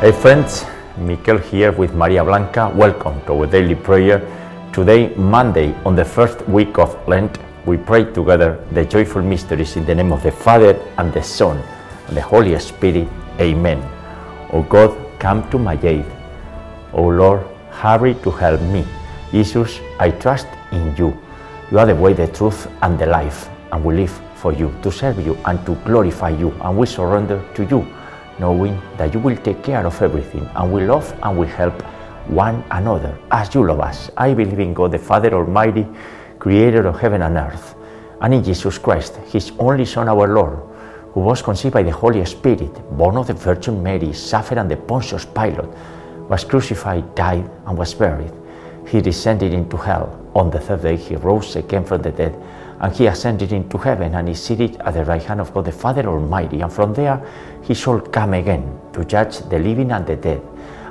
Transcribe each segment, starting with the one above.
Hey friends, Mikel here with Maria Blanca. Welcome to our daily prayer. Today, Monday, on the first week of Lent, we pray together the joyful mysteries in the name of the Father and the Son and the Holy Spirit. Amen. O God, come to my aid. O Lord, hurry to help me. Jesus, I trust in you. You are the way, the truth, and the life, and we live for you, to serve you, and to glorify you, and we surrender to you knowing that you will take care of everything and will love and will help one another as you love us. I believe in God the Father Almighty, creator of heaven and earth, and in Jesus Christ, his only Son, our Lord, who was conceived by the Holy Spirit, born of the Virgin Mary, suffered under Pontius Pilate, was crucified, died, and was buried. He descended into hell. On the third day, he rose again from the dead and he ascended into heaven and is seated at the right hand of God the Father Almighty. And from there he shall come again to judge the living and the dead.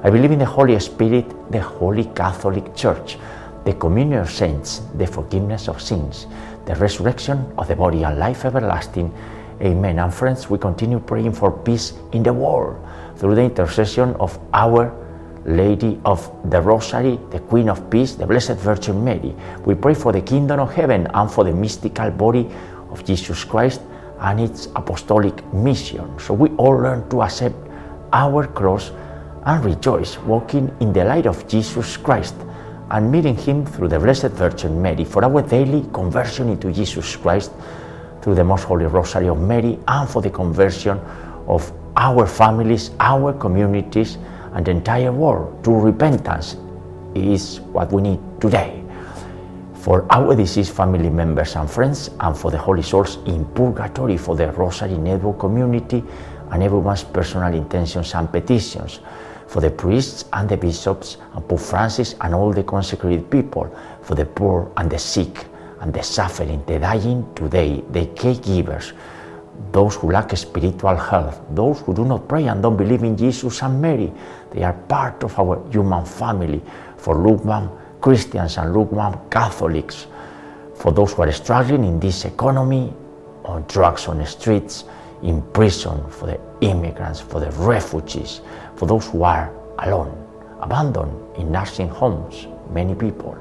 I believe in the Holy Spirit, the Holy Catholic Church, the communion of saints, the forgiveness of sins, the resurrection of the body, and life everlasting. Amen. And friends, we continue praying for peace in the world through the intercession of our Lady of the Rosary, the Queen of Peace, the Blessed Virgin Mary. We pray for the kingdom of heaven and for the mystical body of Jesus Christ and its apostolic mission. So we all learn to accept our cross and rejoice, walking in the light of Jesus Christ and meeting Him through the Blessed Virgin Mary for our daily conversion into Jesus Christ through the Most Holy Rosary of Mary and for the conversion of our families, our communities, and the entire world to repentance is what we need today. For our deceased family members and friends, and for the holy souls in purgatory, for the Rosary Network community, and everyone's personal intentions and petitions, for the priests and the bishops, and Pope Francis and all the consecrated people, for the poor and the sick, and the suffering, the dying today, the caregivers, those who lack spiritual health, those who do not pray and don't believe in Jesus and Mary, they are part of our human family. For lukewarm Christians and lukewarm Catholics, for those who are struggling in this economy, on drugs on the streets, in prison, for the immigrants, for the refugees, for those who are alone, abandoned in nursing homes, many people.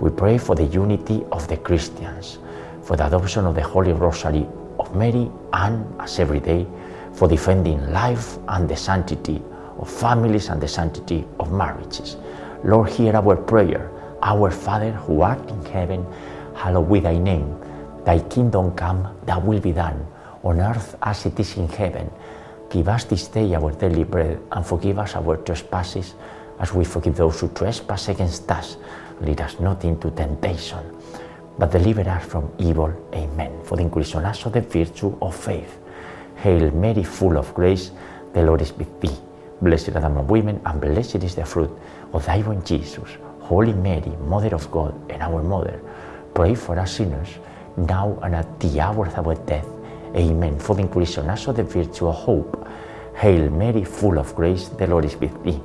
We pray for the unity of the Christians, for the adoption of the Holy Rosary of Mary, and as every day, for defending life and the sanctity of families and the sanctity of marriages. Lord, hear our prayer. Our Father who art in heaven, hallowed be thy name. Thy kingdom come, thy will be done, on earth as it is in heaven. Give us this day our daily bread, and forgive us our trespasses, as we forgive those who trespass against us. Lead us not into temptation, but deliver us from evil. Amen. For the increase on of the virtue of faith. Hail Mary, full of grace, the Lord is with thee. Blessed are the women, and blessed is the fruit of thy womb, Jesus. Holy Mary, Mother of God and our Mother, pray for us sinners, now and at the hour of our death. Amen. For the increase also the virtue of hope. Hail Mary, full of grace, the Lord is with thee.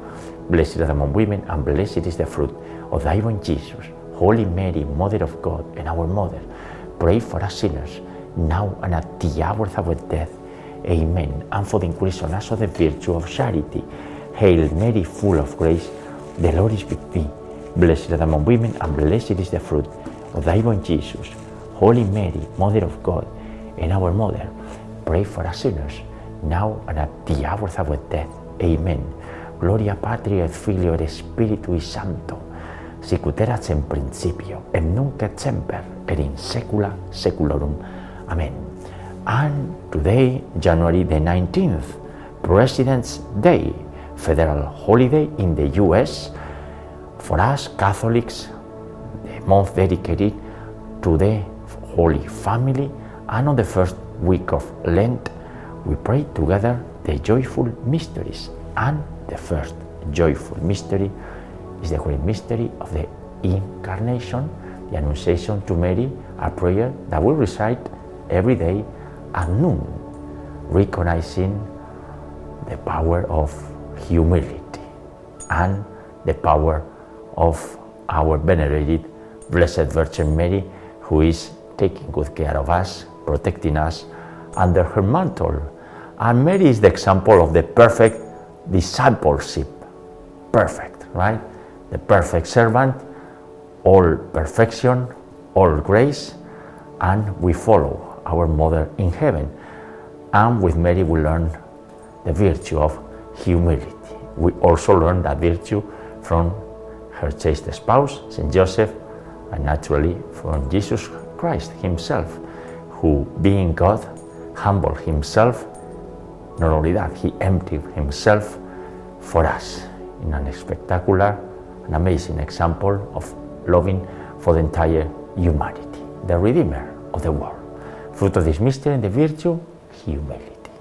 Blessed are thou women, and blessed is the fruit of thy womb, Jesus. Holy Mary, Mother of God and our Mother, pray for us sinners, now and at the hour of our death. Amen. And for the inclusion of the virtue of charity. Hail Mary, full of grace, the Lord is with thee. Blessed art among women, and blessed is the fruit of thy womb, Jesus. Holy Mary, Mother of God, and our Mother, pray for us sinners, now and at the hour of our death. Amen. Gloria Patri et Filio et Spiritui Sancto, sicut erat in principio, et nunc et semper, et in saecula saeculorum. Amen. And today, January the 19th, President's Day, federal holiday in the US. For us Catholics, the month dedicated to the Holy Family, and on the first week of Lent, we pray together the joyful mysteries. And the first joyful mystery is the great mystery of the Incarnation, the Annunciation to Mary, a prayer that we recite every day noon, recognizing the power of humility and the power of our venerated Blessed Virgin Mary, who is taking good care of us, protecting us under her mantle. And Mary is the example of the perfect discipleship. Perfect, right? The perfect servant, all perfection, all grace, and we follow our mother in heaven. And with Mary, we learn the virtue of humility. We also learn that virtue from her chaste spouse, Saint Joseph, and naturally from Jesus Christ Himself, who, being God, humbled Himself. Not only that, He emptied Himself for us in a spectacular and amazing example of loving for the entire humanity, the Redeemer of the world. Fruit of this mystery and the virtue, humility.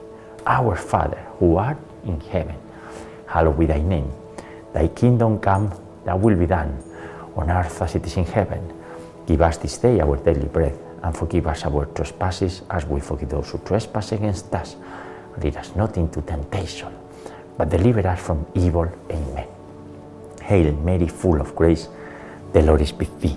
Our Father, who art in heaven, hallowed be thy name. Thy kingdom come, thy will be done, on earth as it is in heaven. Give us this day our daily bread, and forgive us our trespasses as we forgive those who trespass against us. Lead us not into temptation, but deliver us from evil. Amen. Hail Mary, full of grace, the Lord is with thee.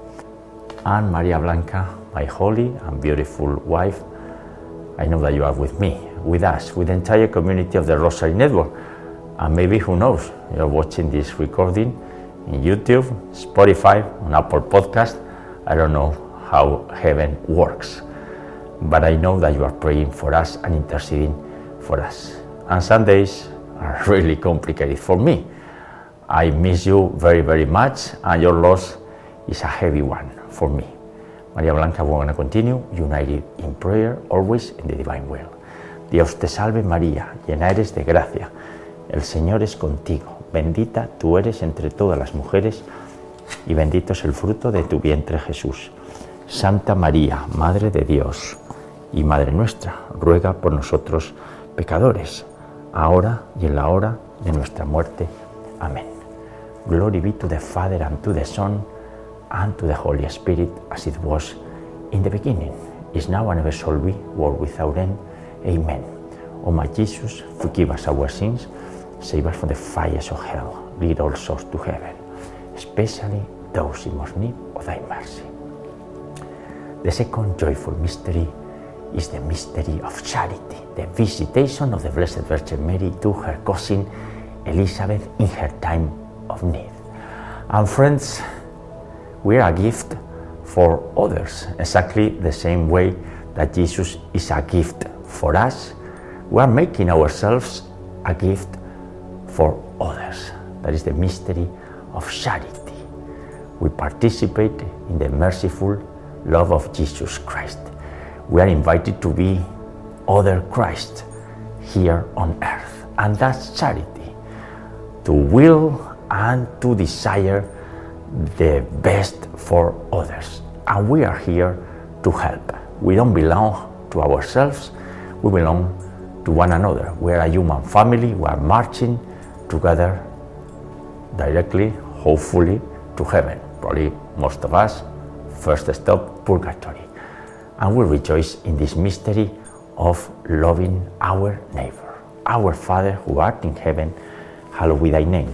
And Maria Blanca, my holy and beautiful wife, I know that you are with me, with us, with the entire community of the Rosary Network. And maybe, who knows, you're watching this recording in YouTube, Spotify, on Apple Podcast. I don't know how heaven works, but I know that you are praying for us and interceding for us. And Sundays are really complicated for me. I miss you very, very much, and your loss is a heavy one for me. María Blanca, we're going to continue united in prayer, always in the divine will. Dios te salve María, llena eres de gracia. El Señor es contigo. Bendita tú eres entre todas las mujeres y bendito es el fruto de tu vientre Jesús. Santa María, Madre de Dios y Madre nuestra, ruega por nosotros pecadores, ahora y en la hora de nuestra muerte. Amén. Glory be to the Father and to the Son and to the Holy Spirit as it was in the beginning, is now and ever shall be, world without end. Amen. O my Jesus, forgive us our sins, save us from the fires of hell, lead all souls to heaven, especially those in most need of thy mercy. The second joyful mystery is the mystery of charity, the visitation of the Blessed Virgin Mary to her cousin Elizabeth in her time of need. And friends, we are a gift for others, exactly the same way that Jesus is a gift for us. We are making ourselves a gift for others. That is the mystery of charity. We participate in the merciful love of Jesus Christ. We are invited to be other Christ here on earth. And that's charity. To will and to desire the best for others. And we are here to help. We don't belong to ourselves, we belong to one another. We are a human family, we are marching together directly, hopefully, to heaven. Probably most of us, first stop, purgatory. And we rejoice in this mystery of loving our neighbor. Our Father who art in heaven, hallowed be thy name.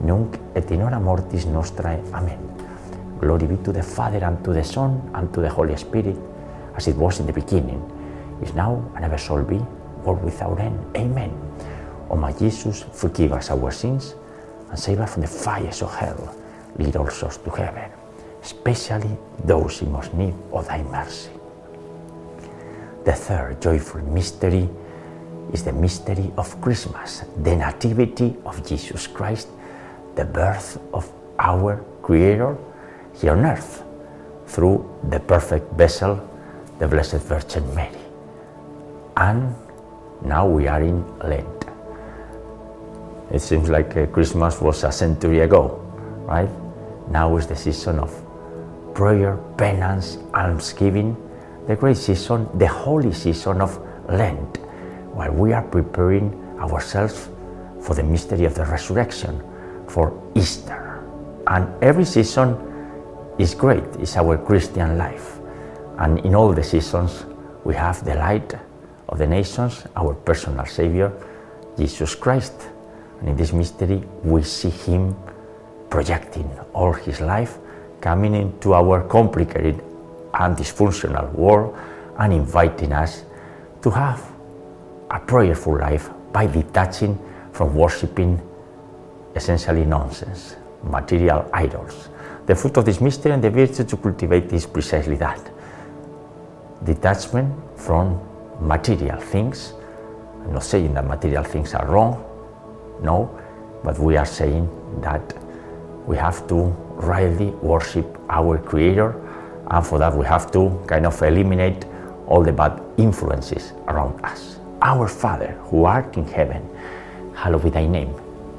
nunc et in hora mortis nostrae. Amen. Glory be to the Father, and to the Son, and to the Holy Spirit, as it was in the beginning, is now, and ever shall be, world without end. Amen. O my Jesus, forgive us our sins, and save us from the fires of hell. Lead all souls to heaven, especially those in most need of thy mercy. The third joyful mystery is the mystery of Christmas, the nativity of Jesus Christ, the birth of our Creator here on earth through the perfect vessel, the Blessed Virgin Mary. And now we are in Lent. It seems like uh, Christmas was a century ago, right? Now is the season of prayer, penance, almsgiving, the great season, the holy season of Lent, while we are preparing ourselves for the mystery of the resurrection, for Easter. And every season is great, it's our Christian life. And in all the seasons, we have the light of the nations, our personal Savior, Jesus Christ. And in this mystery, we see Him projecting all His life, coming into our complicated and dysfunctional world, and inviting us to have a prayerful life by detaching from worshipping essentially nonsense, material idols. The fruit of this mystery and the virtue to cultivate is precisely that detachment from material things. I'm not saying that material things are wrong, no, but we are saying that we have to rightly worship our Creator, and for that we have to kind of eliminate all the bad influences around us. Our Father, who art in heaven, hallowed be thy name.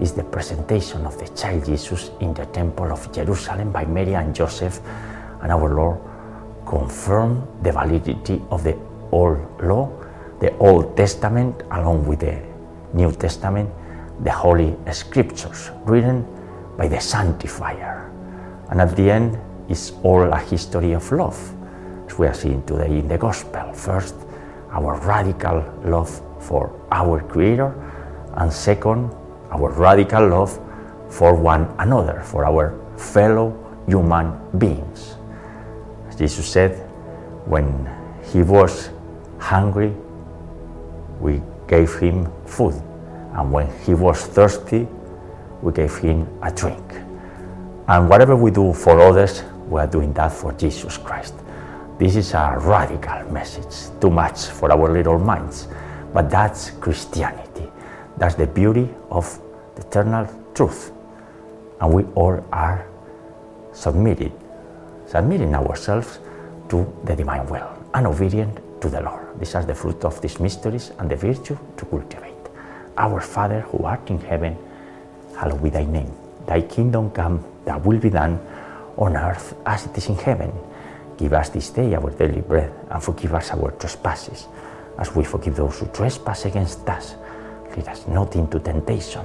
is the presentation of the child Jesus in the temple of Jerusalem by Mary and Joseph, and our Lord confirmed the validity of the old law, the Old Testament, along with the New Testament, the Holy Scriptures, written by the Sanctifier. And at the end, is all a history of love, as we are seeing today in the Gospel. First, our radical love for our Creator, and second, our radical love for one another, for our fellow human beings. As Jesus said, when he was hungry, we gave him food, and when he was thirsty, we gave him a drink. And whatever we do for others, we are doing that for Jesus Christ. This is a radical message, too much for our little minds, but that's Christianity. That's the beauty of the eternal truth. And we all are submitted, submitting ourselves to the divine will and obedient to the Lord. These are the fruit of these mysteries and the virtue to cultivate. Our Father who art in heaven, hallowed be thy name. Thy kingdom come, thy will be done on earth as it is in heaven. Give us this day our daily bread, and forgive us our trespasses, as we forgive those who trespass against us. Lead us not into temptation,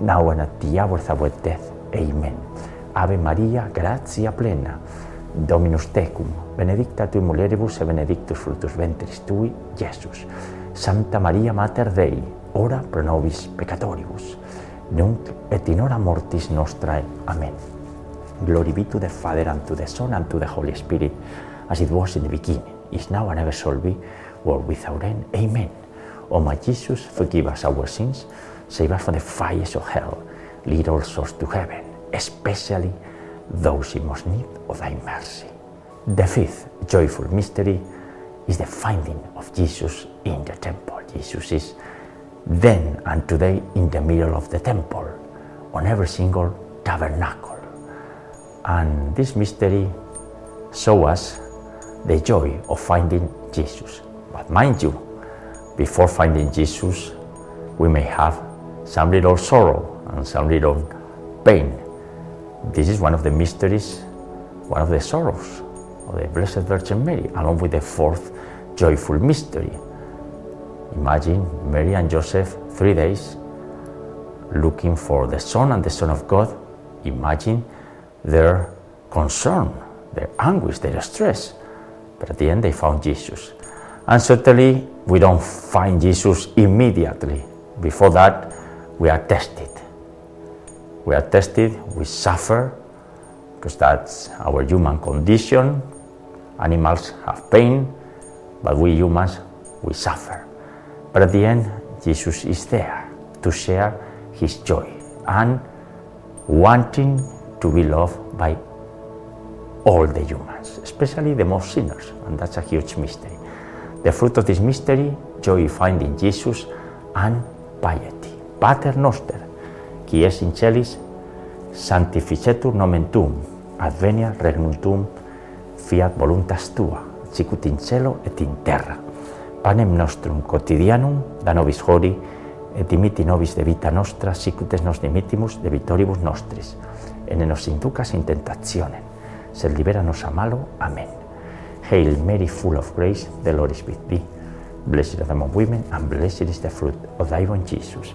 nauanatia vorsabuetes, Amen. Ave Maria, gratia plena, Dominus tecum, benedicta tui mulieribus e benedictus fructus ventris tui, Jesus. Santa Maria Mater Dei, ora pro nobis peccatoribus, nunc et in hora mortis nostrae. Amen. Glory be to the Father, and to the Son, and to the Holy Spirit, as it was in the beginning, is now, and ever shall be, world without end. Amen. O my Jesus, forgive us our sins, save us from the fires of hell, lead all souls to heaven, especially those in most need of thy mercy. The fifth joyful mystery is the finding of Jesus in the temple. Jesus is then and today in the middle of the temple, on every single tabernacle. And this mystery shows us the joy of finding Jesus. But mind you, before finding Jesus, we may have some little sorrow and some little pain. This is one of the mysteries, one of the sorrows of the Blessed Virgin Mary, along with the fourth joyful mystery. Imagine Mary and Joseph three days looking for the Son and the Son of God. Imagine their concern, their anguish, their stress. But at the end, they found Jesus. And certainly, we don't find Jesus immediately. Before that, we are tested. We are tested, we suffer, because that's our human condition. Animals have pain, but we humans, we suffer. But at the end, Jesus is there to share his joy and wanting to be loved by all the humans, especially the most sinners, and that's a huge mystery. The fruit of this mystery, joy finding Jesus and piety. Pater noster, qui es in celis, sanctificetur nomen tuum, advenia regnum tuum, fiat voluntas tua, sicut in cielo et in terra. Panem nostrum quotidianum da nobis hori, et dimiti nobis de vita nostra, sicut es nos dimittimus de vitoribus nostris, ne nos inducas in tentationem, sed libera nos a malo. Amen. Hail Mary, full of grace, the Lord is with thee. Blessed are the among women, and blessed is the fruit of thy womb, Jesus.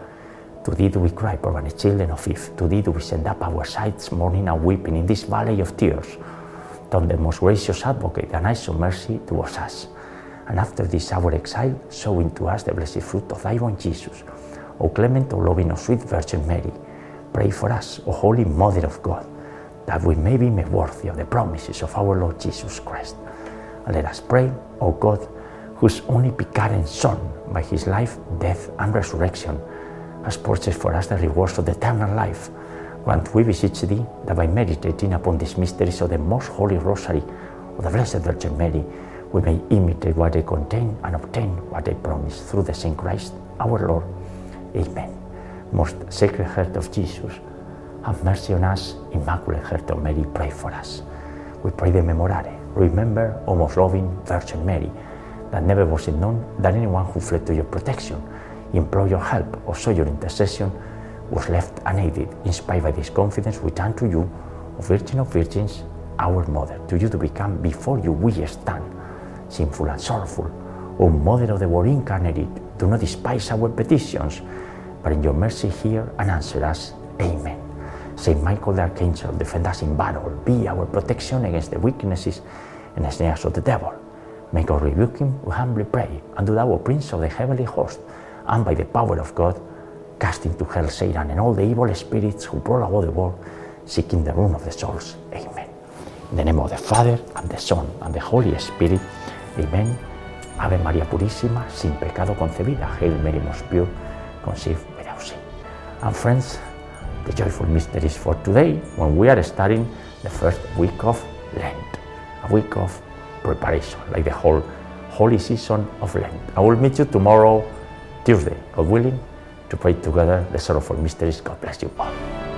To thee do we cry, poor and children of Eve. To thee do we send up our sighs, mourning and weeping in this valley of tears. Turn the most gracious advocate and eyes of mercy towards us. And after this our exile, show into us the blessed fruit of thy womb, Jesus. O clement, O loving, O sweet Virgin Mary, pray for us, O holy Mother of God, that we may be made worthy of the promises of our Lord Jesus Christ. And let us pray, O God, whose only begotten Son, by his life, death, and resurrection, has purchased for us the rewards of the eternal life. Grant, we beseech thee, that by meditating upon these mysteries of the most holy rosary of the Blessed Virgin Mary, we may imitate what they contain and obtain what they promise through the same Christ our Lord. Amen. Most Sacred Heart of Jesus, have mercy on us. Immaculate Heart of Mary, pray for us. We pray the Memorare. Remember, O most loving Virgin Mary, that never was it known that anyone who fled to your protection, implored your help, or sought your intercession was left unaided. Inspired by this confidence, we turn to you, O Virgin of Virgins, our Mother, to you to become before you we stand, sinful and sorrowful. O Mother of the Word incarnated, do not despise our petitions, but in your mercy hear and answer us. Amen. Saint Michael the Archangel, defend us in battle, be our protection against the weaknesses and the snares of the devil. May God rebuke him, we humbly pray, and do thou, O Prince of the heavenly host, and by the power of God, cast into hell Satan and all the evil spirits who prowl about the world, seeking the ruin of the souls. Amen. In the name of the Father, and the Son, and the Holy Spirit. Amen. Ave María Purísima, sin pecado concebida. Hail Mary, most pure, conceived without sin. And friends, the joyful mysteries for today, when we are starting the first week of Lent, a week of preparation, like the whole holy season of Lent. I will meet you tomorrow, Tuesday, God willing, to pray together the sorrowful mysteries. God bless you all.